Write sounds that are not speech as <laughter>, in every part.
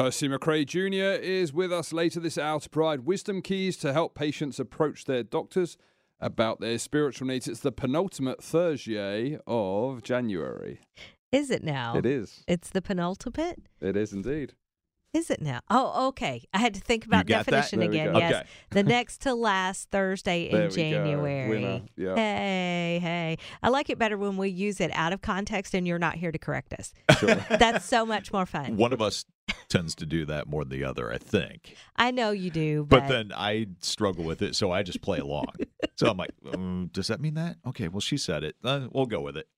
Percy McCray Jr. is with us later this hour to provide wisdom keys to help patients approach their doctors about their spiritual needs. It's the penultimate Thursday of January. Is it now? It is. It's the penultimate? It is indeed. Is it now? Oh, okay. I had to think about definition again. Yes. Okay. The <laughs> next to last Thursday There in we. January. Winner. Yeah. Hey, hey. I like it better when we use it out of context and you're not here to correct us. Sure. <laughs> That's so much more fun. One of us tends to do that more than the other, I think. I know you do, but, But then I struggle with it, so I just play along. so I'm like, um, does that mean that? Okay, well, she said it. Uh, we'll go with it.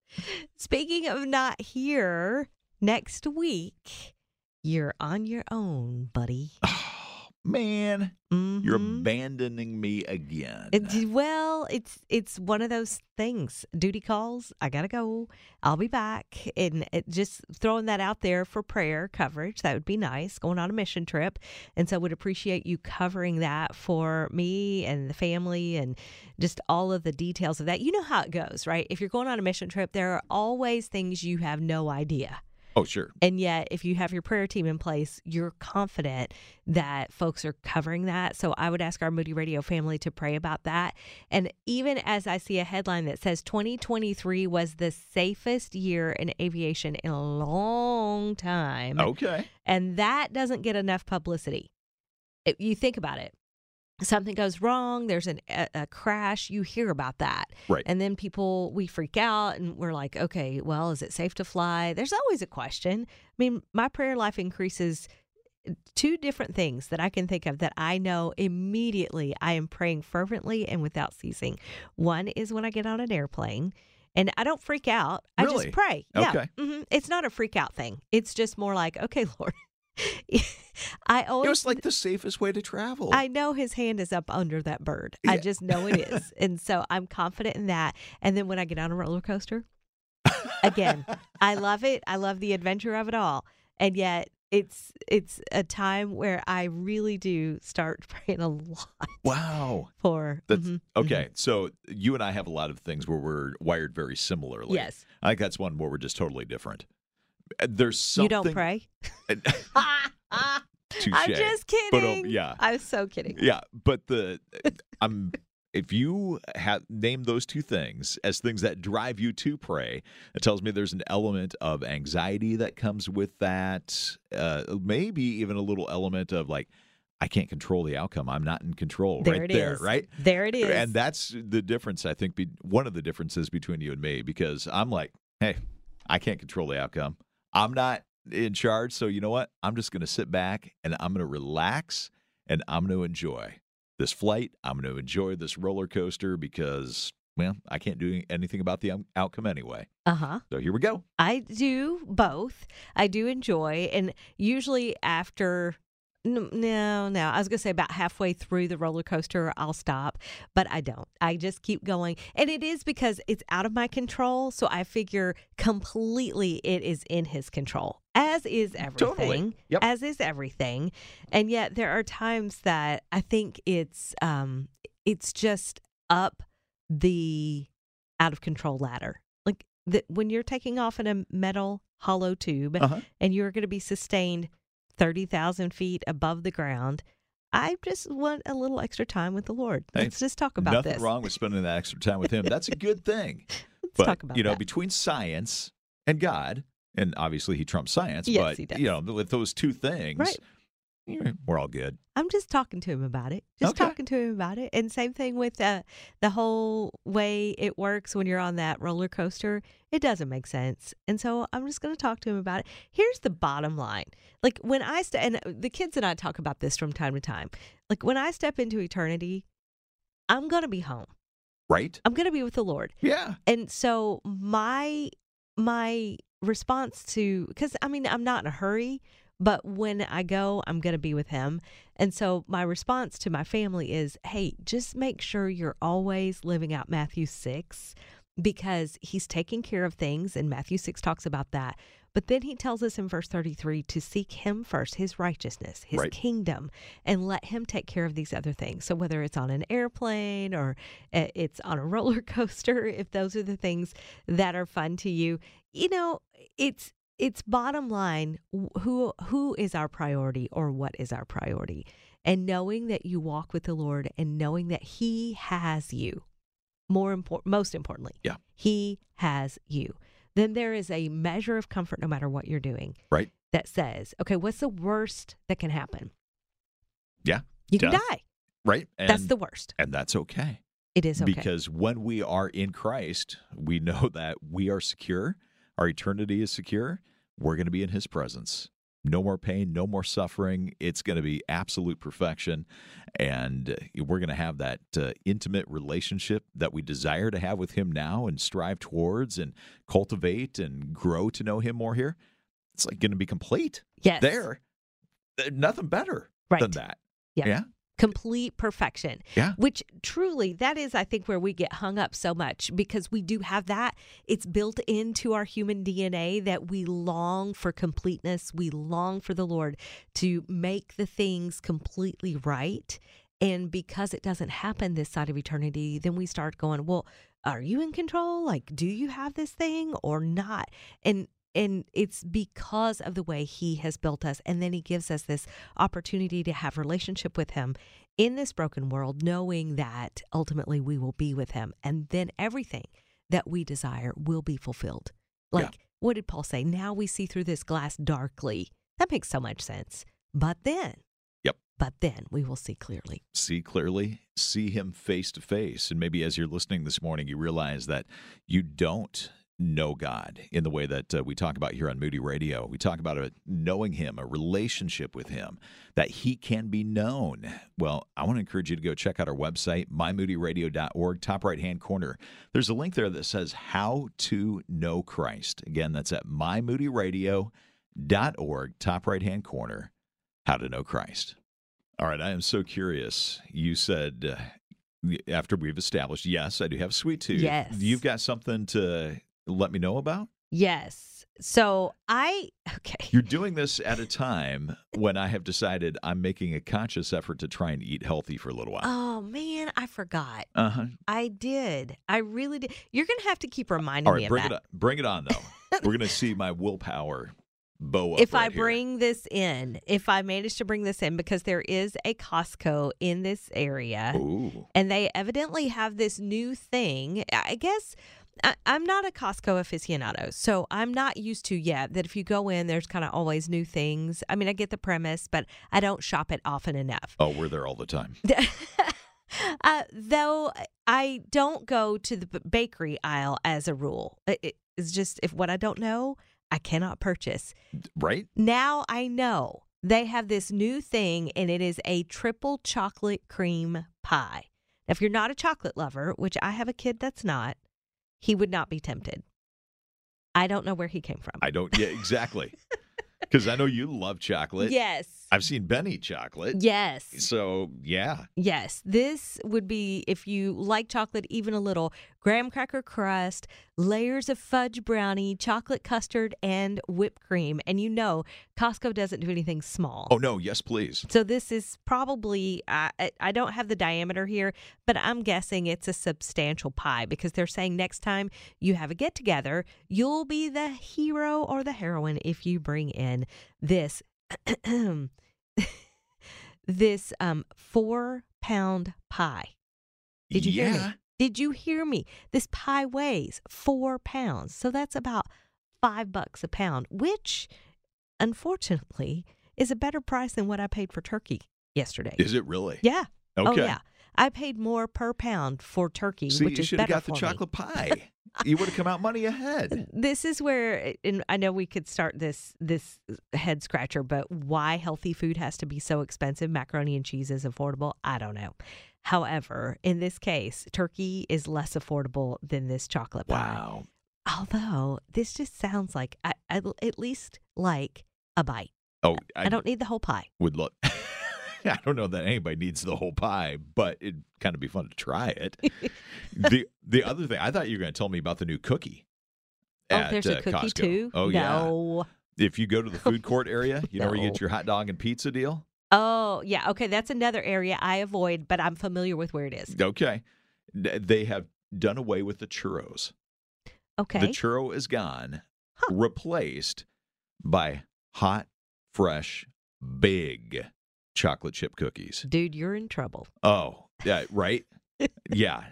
speaking of not here, next week, you're on your own, buddy. <laughs> Man, you're Mhm. abandoning me again. Well, it's it's one of those things. Duty calls. I gotta go. I'll be back. And it, just throwing that out there for prayer coverage. That would be nice. Going on a mission trip, and so would appreciate you covering that for me and the family and just all of the details of that. You know how it goes, right? If you're going on a mission trip, there are always things you have no idea. Oh, sure. And yet, if you have your prayer team in place, you're confident that folks are covering that. So I would ask our Moody Radio family to pray about that. And even as I see a headline that says 2023 was the safest year in aviation in a long time, Okay. and that doesn't get enough publicity. If you think about it, something goes wrong, there's an, a, a crash, you hear about that. Right. And then people, we freak out and we're like, okay, well, is it safe to fly? There's always a question. I mean, my prayer life increases two different things that I can think of that I know immediately I am praying fervently and without ceasing. One is when I get on an airplane. And I don't freak out. I Really? just pray. Yeah. Okay. hmm It's not a freak out thing. It's just more like, okay, <laughs> Lord. <laughs> I always It was like the safest way to travel. I know his hand is up under that bird. I just know it is. <laughs> and so I'm confident in that. And then when I get on a roller coaster, again, <laughs> I love it. I love the adventure of it all. And yet it's it's a time where I really do start praying a lot wow. for That's mhm, okay. So you and I have a lot of things where we're wired very similarly. Yes. I think that's one where we're just totally different. Uh, There's something. You don't pray? <laughs> Touche. I'm just kidding. But, um, yeah. I'm so kidding. Yeah, but the <laughs> I'm if you have name those two things as things that drive you to pray, it tells me there's an element of anxiety that comes with that. Uh, maybe even a little element of like, I can't control the outcome. I'm not in control. There right there, is. right? There it is. And that's the difference. I think be, one of the differences between you and me because I'm like, hey, I can't control the outcome. I'm not in charge. So you know what? I'm just going to sit back and I'm going to relax and I'm going to enjoy this flight. I'm going to enjoy this roller coaster because, well, I can't do anything about the um, outcome anyway. uh huh. So here we go. I do both. I do enjoy, and usually after. No, no. I was going to say about halfway through the roller coaster, I'll stop, but I don't. I just keep going. And it is because it's out of my control. So I figure completely it is in his control, as is everything. Totally. Yep. As is everything. And yet there are times that I think it's um it's just up the out of control ladder. Like the, when you're taking off in a metal hollow tube Uh-huh. and you're going to be sustained 30,000 feet above the ground, I just want a little extra time with the Lord. Hey, Let's just talk about Nothing this. wrong with spending that extra time with him. That's a good thing. <laughs> Let's but talk about you know, that. between science and God, and obviously he trumps science, Yes, but he does. you know, with those two things, Right. We're all good. I'm just talking to him about it. Just Okay. talking to him about it. And same thing with uh, the whole way it works when you're on that roller coaster. It doesn't make sense. And so I'm just going to talk to him about it. Here's the bottom line. Like when I st- and the kids and I talk about this from time to time. Like when I step into eternity, I'm going to be home. Right? I'm going to be with the Lord. Yeah. And so my my response to cuz I mean I'm not in a hurry, but when I go, I'm going to be with him. And so my response to my family is, "Hey, just make sure you're always living out Matthew 6 because he's taking care of things and Matthew 6 talks about that. But then he tells us in verse 33 to seek him first, his righteousness, his Right. kingdom, and let him take care of these other things. So whether it's on an airplane or uh, it's on a <laughs> roller coaster, if those are the things that are fun to you, you know, it's it's bottom line who who is our priority or what is our priority and knowing that you walk with the lord and knowing that he has you more important most importantly Yeah. he has you then there is a measure of comfort no matter what you're doing Right. that says okay what's the worst that can happen Yeah. you can die Right. And, that's the worst and that's okay. it is okay Because when we are in Christ, we know <laughs> that we are secure. Our eternity is secure. We're going to be in His presence. No more pain, no more suffering. It's going to be absolute perfection. And uh, we're going to have that uh, intimate relationship that we desire to have with Him now and strive towards and cultivate and grow to know Him more here. It's like going to be complete yes there. Nothing better right than that. Yeah. Yeah. Complete perfection. Yeah. Which truly, that is, I think, where we get hung up so much because we do have that. It's built into our human DNA that we long for completeness. We long for the Lord to make the things completely right. And because it doesn't happen this side of eternity, then we start going, well, are you in control? Like, do you have this thing or not? And and it's because of the way he has built us and then he gives us this opportunity to have relationship with him in this broken world knowing that ultimately we will be with him and then everything that we desire will be fulfilled like Yeah. what did paul say now we see through this glass darkly that makes so much sense but then Yep. but then we will see clearly see clearly, see him face to face. And maybe as you're listening this morning, you realize that you don't know God in the way that uh, we talk about here on Moody Radio. We talk about a, knowing him, a relationship with him, that he can be known. Well, I want to encourage you to go check out our website, mymoodyradio.org, top right hand corner. There's a link there that says How to Know Christ. Again, that's at mymoodyradio.org, top right hand corner, How to Know Christ. All right, I am so curious. You said uh, after we've established, yes, I do have a sweet tooth. Yes. You've got something to let me know about? yes so i <laughs> okay You're doing this at a time when I have decided I'm making a conscious effort to try and eat healthy for a little while. oh man i forgot Uh huh. i did i really did you're gonna have to keep reminding All me right, of bring that it on. Bring it on, though. <laughs> We're going to see my willpower bow up. if I right here. bring this in, if I manage to bring this in, because there is a Costco in this area, Ooh. and they evidently have this new thing. I guess I, I'm not a Costco aficionado, so I'm not used to yet that if you go in, there's kind of always new things. I mean, I get the premise, but I don't shop it often enough. Oh, we're there all the time. <laughs> uh, though I don't go to the bakery aisle as a rule. It- it's just if what I don't know, I cannot purchase. Right? Now I know they have this new thing, and it is a triple chocolate cream pie. Now, if you're not a chocolate lover, which I have a kid that's not, he would not be tempted. I don't know where he came from. I don't. Yeah, exactly. Because I know you love chocolate. <laughs> yes. I've seen Benny chocolate. Yes. So, yeah. Yes, this would be if you like chocolate even a little, graham cracker crust, layers of fudge brownie, chocolate custard, and whipped cream. And you know, Costco doesn't do anything small. Oh, no. Yes, please. So this is probably I I- I don't have the diameter here, but I'm guessing it's a substantial pie because they're saying next time you have a get together, you'll be the hero or the heroine if you bring in this <clears throat> this um 4 pound pie. Did you yeah. hear me? Did you hear me? This pie weighs 4 pounds. So that's about 5 bucks a pound, which unfortunately is a better price than what I paid for turkey yesterday. Is it really? Yeah. Okay. Oh yeah. I paid more per pound for turkey, See, which you is should have better got the me. chocolate pie. <laughs> you would have come out money ahead. <laughs> This is where, and I know we could start this this head scratcher, but why healthy food has to be so expensive? Macaroni and cheese is affordable. I don't know. However, in this case, turkey is less affordable than this chocolate pie. Wow. Although this just sounds like I, I at least like a bite. Oh, I, don't need the whole pie. would look. <laughs> <laughs> I don't know that anybody needs the whole pie, but it'd kind of be fun to try it. <laughs> the The other thing, I thought you were going to tell me about the new cookie. Oh, at, there's uh, a cookie Costco. too. Oh yeah. If you go to the food <laughs> court area, you know where you get your hot dog and pizza deal. Oh, yeah. Okay, that's another area I avoid, but I'm familiar with where it is. Okay, they have done away with the churros. Okay. The churro is gone, Huh. replaced by hot, fresh, big chocolate chip cookies. Dude, you're in trouble. Oh, yeah, right? <laughs> yeah,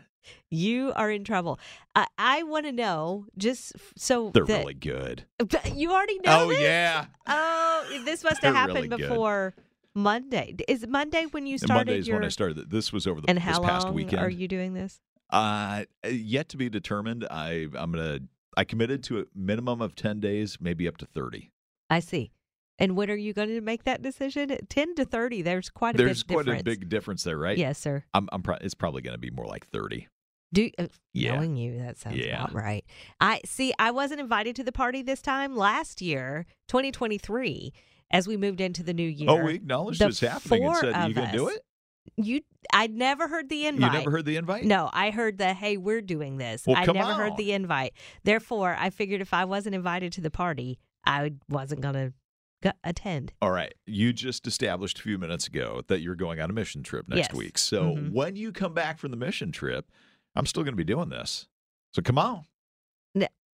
You are in trouble. I, I want to know just so they're that- really good. You already know. Oh, this? yeah. Oh, this must have happened really good. before Monday. Is Monday when you started Monday's your? when I started. This was over the and this past long weekend. are you doing this? Uh, yet to be determined. I I'm gonna. I committed to a minimum of ten days, maybe up to thirty. I see. And when are you going to make that decision? Ten to thirty. There's quite a There's big quite difference. a big difference there, right? Yes, sir. I'm. I'm. Pro- it's probably going to be more like thirty. Do uh, Yeah. knowing you, that sounds Yeah. about right. I see. I wasn't invited to the party this time. Last year, 2023, as we moved into the new year. Oh, we acknowledged it's happening and said, "You gonna do it?" You, I'd never heard the invite. You never heard the invite? No, I heard the hey, we're doing this. Well, I never on. heard the invite. Therefore, I figured if I wasn't invited to the party, I wasn't gonna go- attend. All right. You just established a few minutes ago that you're going on a mission trip next Yes. week. So Mhm. when you come back from the mission trip, I'm still going to be doing this. So come on.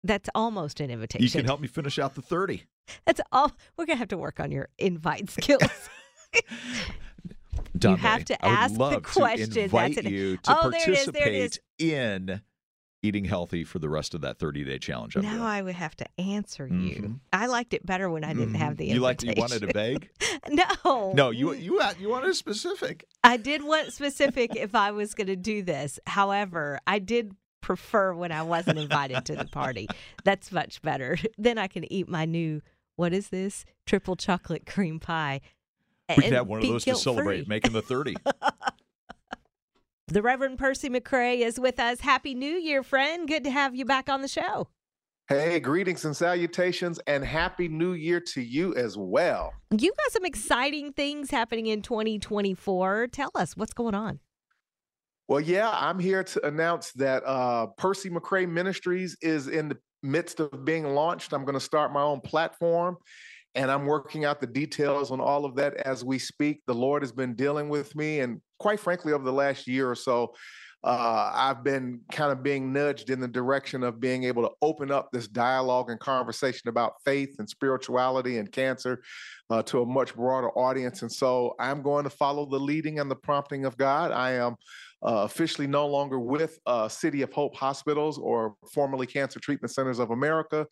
That's almost an invitation. You can help me finish out the 30. That's all. We're gonna have to work on your invite <laughs> skills. You have to ask the question. To That's an- you to Oh, there it is, there it is. in eating healthy for the rest of that 30 day challenge. Now. I would have to answer you. Mhm. I liked it better when I didn't have Mhm. the You like you wanted to beg? <laughs> no, No, you you you wanted specific. I did want specific if I was going to do this. However, I did prefer when I wasn't invited to the party. That's much better. <laughs> Then I can eat my new what is this triple chocolate cream pie. We could have one of those to celebrate guilt-free. making the 30. <laughs> The Reverend Percy McCray is with us. Happy New Year, friend. Good to have you back on the show. Hey, greetings and salutations, and happy new year to you as well. You got some exciting things happening in 2024. Tell us what's going on. Well, yeah, I'm here to announce that uh, Percy McCray Ministries is in the midst of being launched. I'm going to start my own platform, and I'm working out the details on all of that as we speak. The Lord has been dealing with me, and quite frankly, over the last year or so, uh, I've been kind of being nudged in the direction of being able to open up this dialogue and conversation about faith and spirituality and cancer uh, to a much broader audience. And so I'm going to follow the leading and the prompting of God. I am uh, officially no longer with uh, City of Hope Hospitals or formerly Cancer Treatment Centers of America.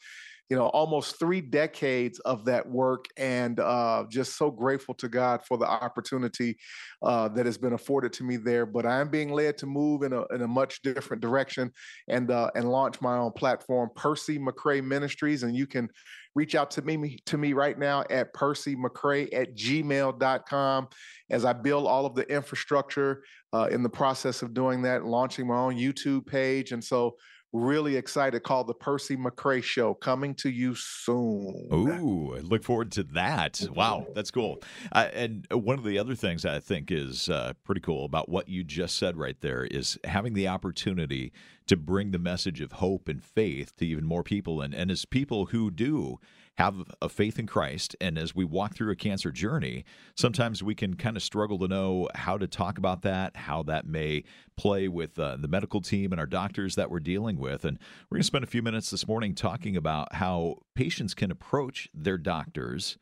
You know, almost three decades of that work, and uh, just so grateful to God for the opportunity uh, that has been afforded to me there. But I'm being led to move in a in a much different direction and uh, and launch my own platform, Percy McCray Ministries, and you can reach out to me to me right now at percymccray at gmail.com as I build all of the infrastructure uh, in the process of doing that, launching my own YouTube page. And so really excited called the Percy McCray Show coming to you soon. Ooh, I look forward to that. Wow, that's cool. Uh, and one of the other things I think is uh, pretty cool about what you just said right there is having the opportunity to bring the message of hope and faith to even more people. And, and as people who do have a faith in Christ, and as we walk through a cancer journey, sometimes we can kind of struggle to know how to talk about that, how that may play with uh, the medical team and our doctors that we're dealing with. And we're going to spend a few minutes this morning talking about how patients can approach their doctors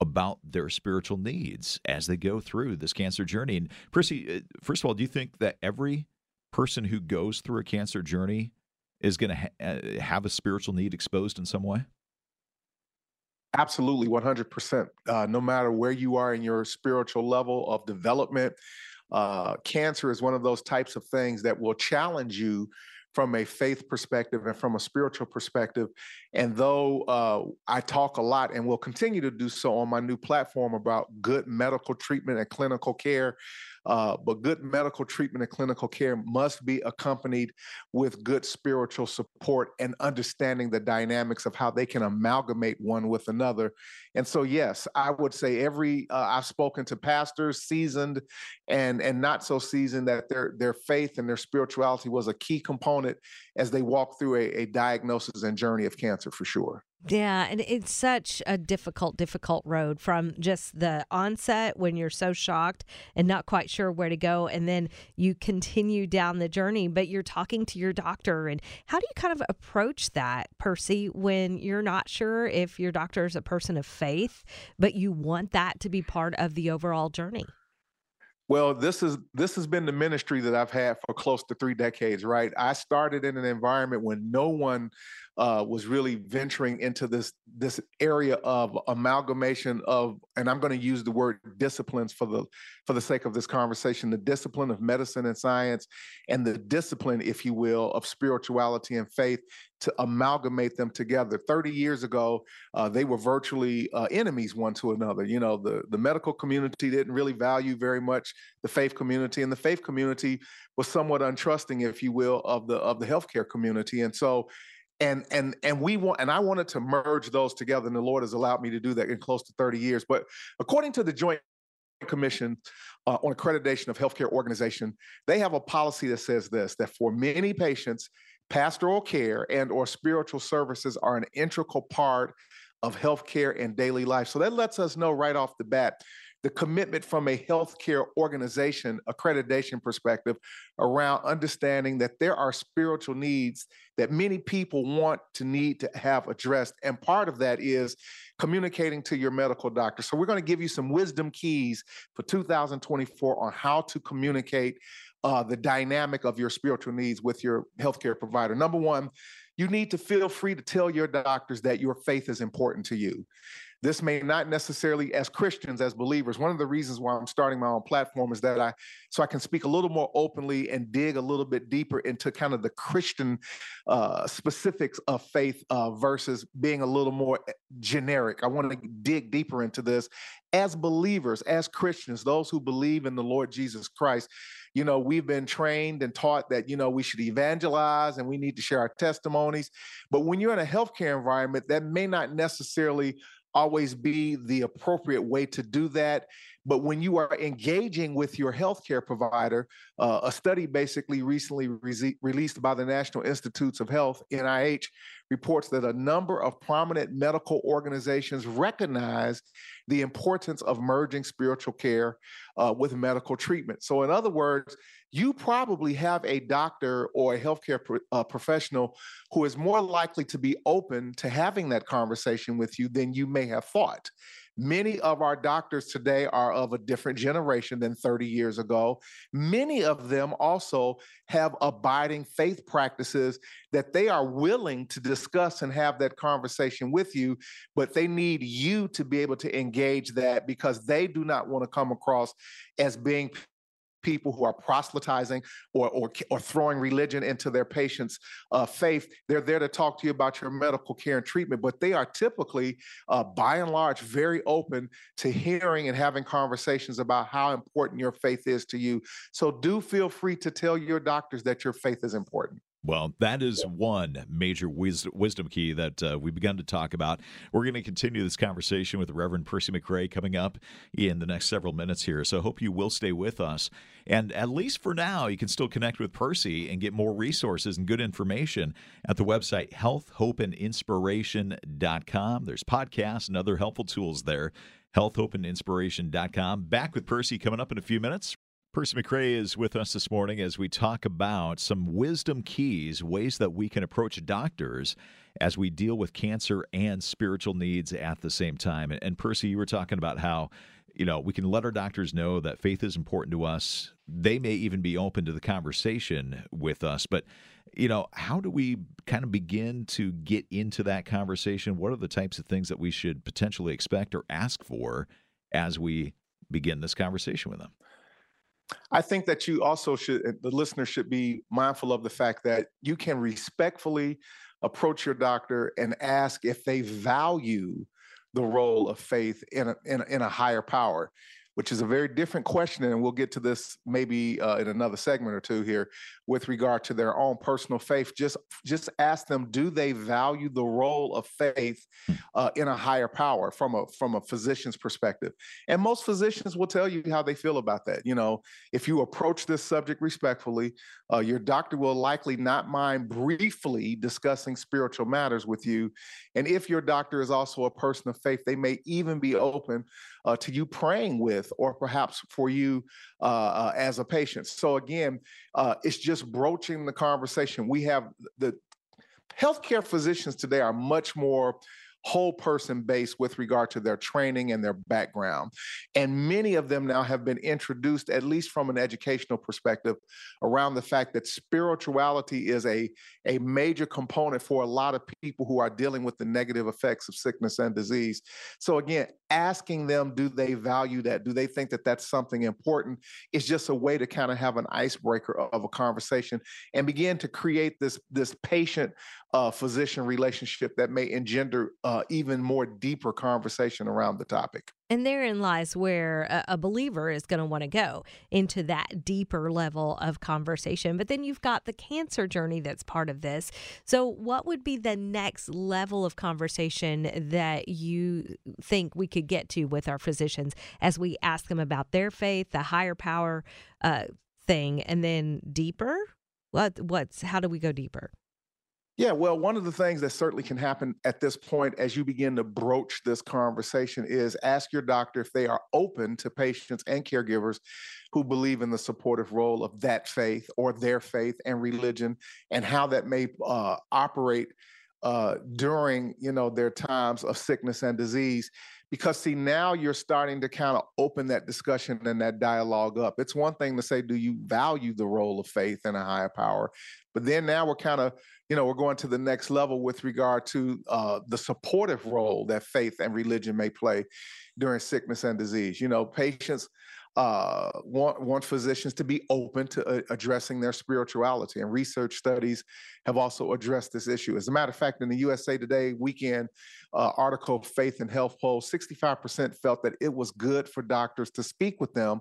about their spiritual needs as they go through this cancer journey. And uh, first of all, do you think that every person who goes through a cancer journey is going to ha- uh, have a spiritual need exposed in some way? Absolutely, 100%. Uh, no matter where you are in your spiritual level of development, uh, cancer is one of those types of things that will challenge you from a faith perspective and from a spiritual perspective. And though uh, I talk a lot and will continue to do so on my new platform about good medical treatment and clinical care, uh, but good medical treatment and clinical care must be accompanied with good spiritual support and understanding the dynamics of how they can amalgamate one with another. And so, yes, I would say every uh, I've spoken to pastors, seasoned and and not so seasoned, that their their faith and their spirituality was a key component as they walk through a, a diagnosis and journey of cancer for sure. Yeah, and it's such a difficult, difficult road from just the onset when you're so shocked and not quite sure where to go. And then you continue down the journey, but you're talking to your doctor. And how do you kind of approach that, Percy, when you're not sure if your doctor is a person of faith, but you want that to be part of the overall journey? Well, this is this has been the ministry that I've had for close to three decades, right? I started in an environment when no one uh, was really venturing into this this area of amalgamation of, and I'm going to use the word disciplines for the for the sake of this conversation, the discipline of medicine and science, and the discipline, if you will, of spirituality and faith to amalgamate them together. 30 years ago, uh, they were virtually uh, enemies one to another. You know, the, the medical community didn't really value very much the faith community, and the faith community was somewhat untrusting, if you will, of the of the healthcare community. And so and and and we want and i wanted to merge those together and the lord has allowed me to do that in close to 30 years. But according to the joint commission uh, on accreditation of healthcare organization they have a policy that says this that for many patients pastoral care and or spiritual services are an integral part of healthcare and daily life. So that lets us know right off the bat the commitment from a healthcare organization accreditation perspective around understanding that there are spiritual needs that many people want to need to have addressed. And part of that is communicating to your medical doctor. So we're going to give you some wisdom keys for 2024 on how to communicate uh, the dynamic of your spiritual needs with your healthcare provider. Number one, you need to feel free to tell your doctors that your faith is important to you. This may not necessarily, as Christians, as believers, one of the reasons why I'm starting my own platform is that I, so I can speak a little more openly and dig a little bit deeper into kind of the Christian uh, specifics of faith uh, versus being a little more eh, generic. I want to dig deeper into this. As believers, as Christians, those who believe in the Lord Jesus Christ, you know, we've been trained and taught that, you know, we should evangelize and we need to share our testimonies. But when you're in a healthcare environment, that may not necessarily always be the appropriate way to do that. But when you are engaging with your healthcare provider, uh, a study basically recently re- released by the National Institutes of Health, NIH, reports that a number of prominent medical organizations recognize the importance of merging spiritual care uh, with medical treatment. So, in other words, you probably have a doctor or a healthcare uh, professional who is more likely to be open to having that conversation with you than you may have thought. Many of our doctors today are of a different generation than 30 years ago. Many of them also have abiding faith practices that they are willing to discuss and have that conversation with you, but they need you to be able to engage that because they do not want to come across as being people who are proselytizing or, or, or throwing religion into their patients' uh, faith. They're there to talk to you about your medical care and treatment, but they are typically, uh, by and large, very open to hearing and having conversations about how important your faith is to you. So do feel free to tell your doctors that your faith is important. Well, that is one major wisdom key that uh, we've begun to talk about. We're going to continue this conversation with Reverend Percy McCray coming up in the next several minutes here. So I hope you will stay with us. And at least for now, you can still connect with Percy and get more resources and good information at the website healthhopeandinspiration.com. There's podcasts and other helpful tools there. Healthhopeandinspiration.com. Back with Percy coming up in a few minutes. Percy McCray is with us this morning as we talk about some wisdom keys, ways that we can approach doctors as we deal with cancer and spiritual needs at the same time. And Percy, you were talking about how you know we can let our doctors know that faith is important to us. They may even be open to the conversation with us, but you know, how do we kind of begin to get into that conversation? What are the types of things that we should potentially expect or ask for as we begin this conversation with them? I think that you also should, uh, the listener should be mindful of the fact that you can respectfully approach your doctor and ask if they value the role of faith in a, in a, in a higher power. Which is a very different question. And we'll get to this maybe uh, in another segment or two here with regard to their own personal faith. Just, just ask them, do they value the role of faith hmm. uh, in a higher power from a, from a physician's perspective? And most physicians will tell you how they feel about that. You know, if you approach this subject respectfully, uh, your doctor will likely not mind briefly discussing spiritual matters with you. And if your doctor is also a person of faith, they may even be open uh, to you praying with, or perhaps for you uh, uh as a patient. So, again, uh, it's just broaching the conversation. We have the healthcare physicians today are much more whole person based with regard to their training and their background. And many of them now have been introduced, at least from an educational perspective, around the fact that spirituality is a, a major component for a lot of people who are dealing with the negative effects of sickness and disease. So, again, asking them, do they value that? Do they think that that's something important? It's just a way to kind of have an icebreaker of a conversation and begin to create this, this patient uh, physician relationship that may engender uh, even more deeper conversation around the topic. And therein lies where a, a believer is going to want to go into that deeper level of conversation. But then you've got the cancer journey that's part of this. So, what would be the next level of conversation that you think we could get to with our physicians as we ask them about their faith, the higher power uh, thing, and then deeper? What, what's how do we go deeper? Yeah, well, one of the things that certainly can happen at this point as you begin to broach this conversation is ask your doctor if they are open to patients and caregivers who believe in the supportive role of that faith or their faith and religion and how that may uh, operate uh, during you know their times of sickness and disease because see now you're starting to kind of open that discussion and that dialogue up. It's one thing to say do you value the role of faith in a higher power? But then now we're kind of you know we're going to the next level with regard to uh, the supportive role that faith and religion may play during sickness and disease. You know patients uh, want want physicians to be open to uh, addressing their spirituality, and research studies have also addressed this issue. As a matter of fact, in the USA Today weekend uh, article, Faith and Health poll, 65% felt that it was good for doctors to speak with them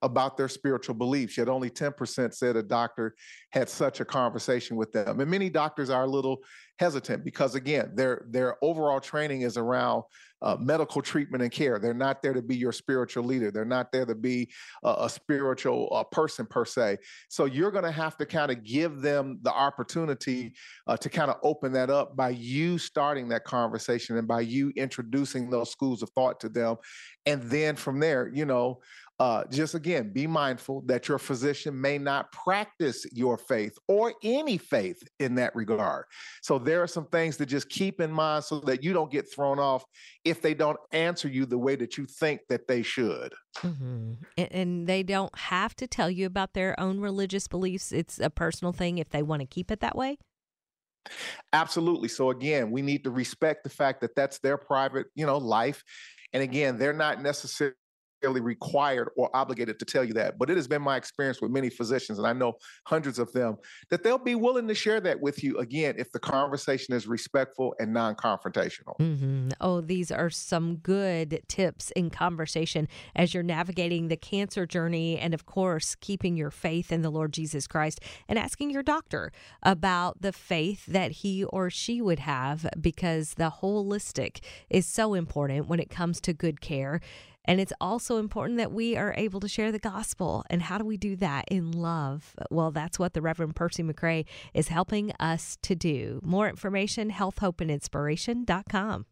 about their spiritual beliefs. Yet only 10% said a doctor had such a conversation with them. And many doctors are a little hesitant because, again, their their overall training is around uh, medical treatment and care. They're not there to be your spiritual leader. They're not there to be a, a spiritual uh, person per se. So you're going to have to kind of give them the opportunity uh, to kind of open that up by you starting that conversation and by you introducing those schools of thought to them. And then from there, you know, uh, just again, be mindful that your physician may not practice your faith or any faith in that regard. So there are some things to just keep in mind so that you don't get thrown off if they don't answer you the way that you think that they should. Mm-hmm. And, and they don't have to tell you about their own religious beliefs. It's a personal thing if they want to keep it that way. Absolutely. So again, we need to respect the fact that that's their private, you know, life. And again, they're not necessarily required or obligated to tell you that. But it has been my experience with many physicians, and I know hundreds of them, that they'll be willing to share that with you again if the conversation is respectful and non confrontational. Mm-hmm. Oh, these are some good tips in conversation as you're navigating the cancer journey, and of course, keeping your faith in the Lord Jesus Christ and asking your doctor about the faith that he or she would have because the holistic is so important when it comes to good care. And it's also important that we are able to share the gospel. And how do we do that in love? Well, that's what the Reverend Percy McCray is helping us to do. More information, healthhopeandinspiration.com.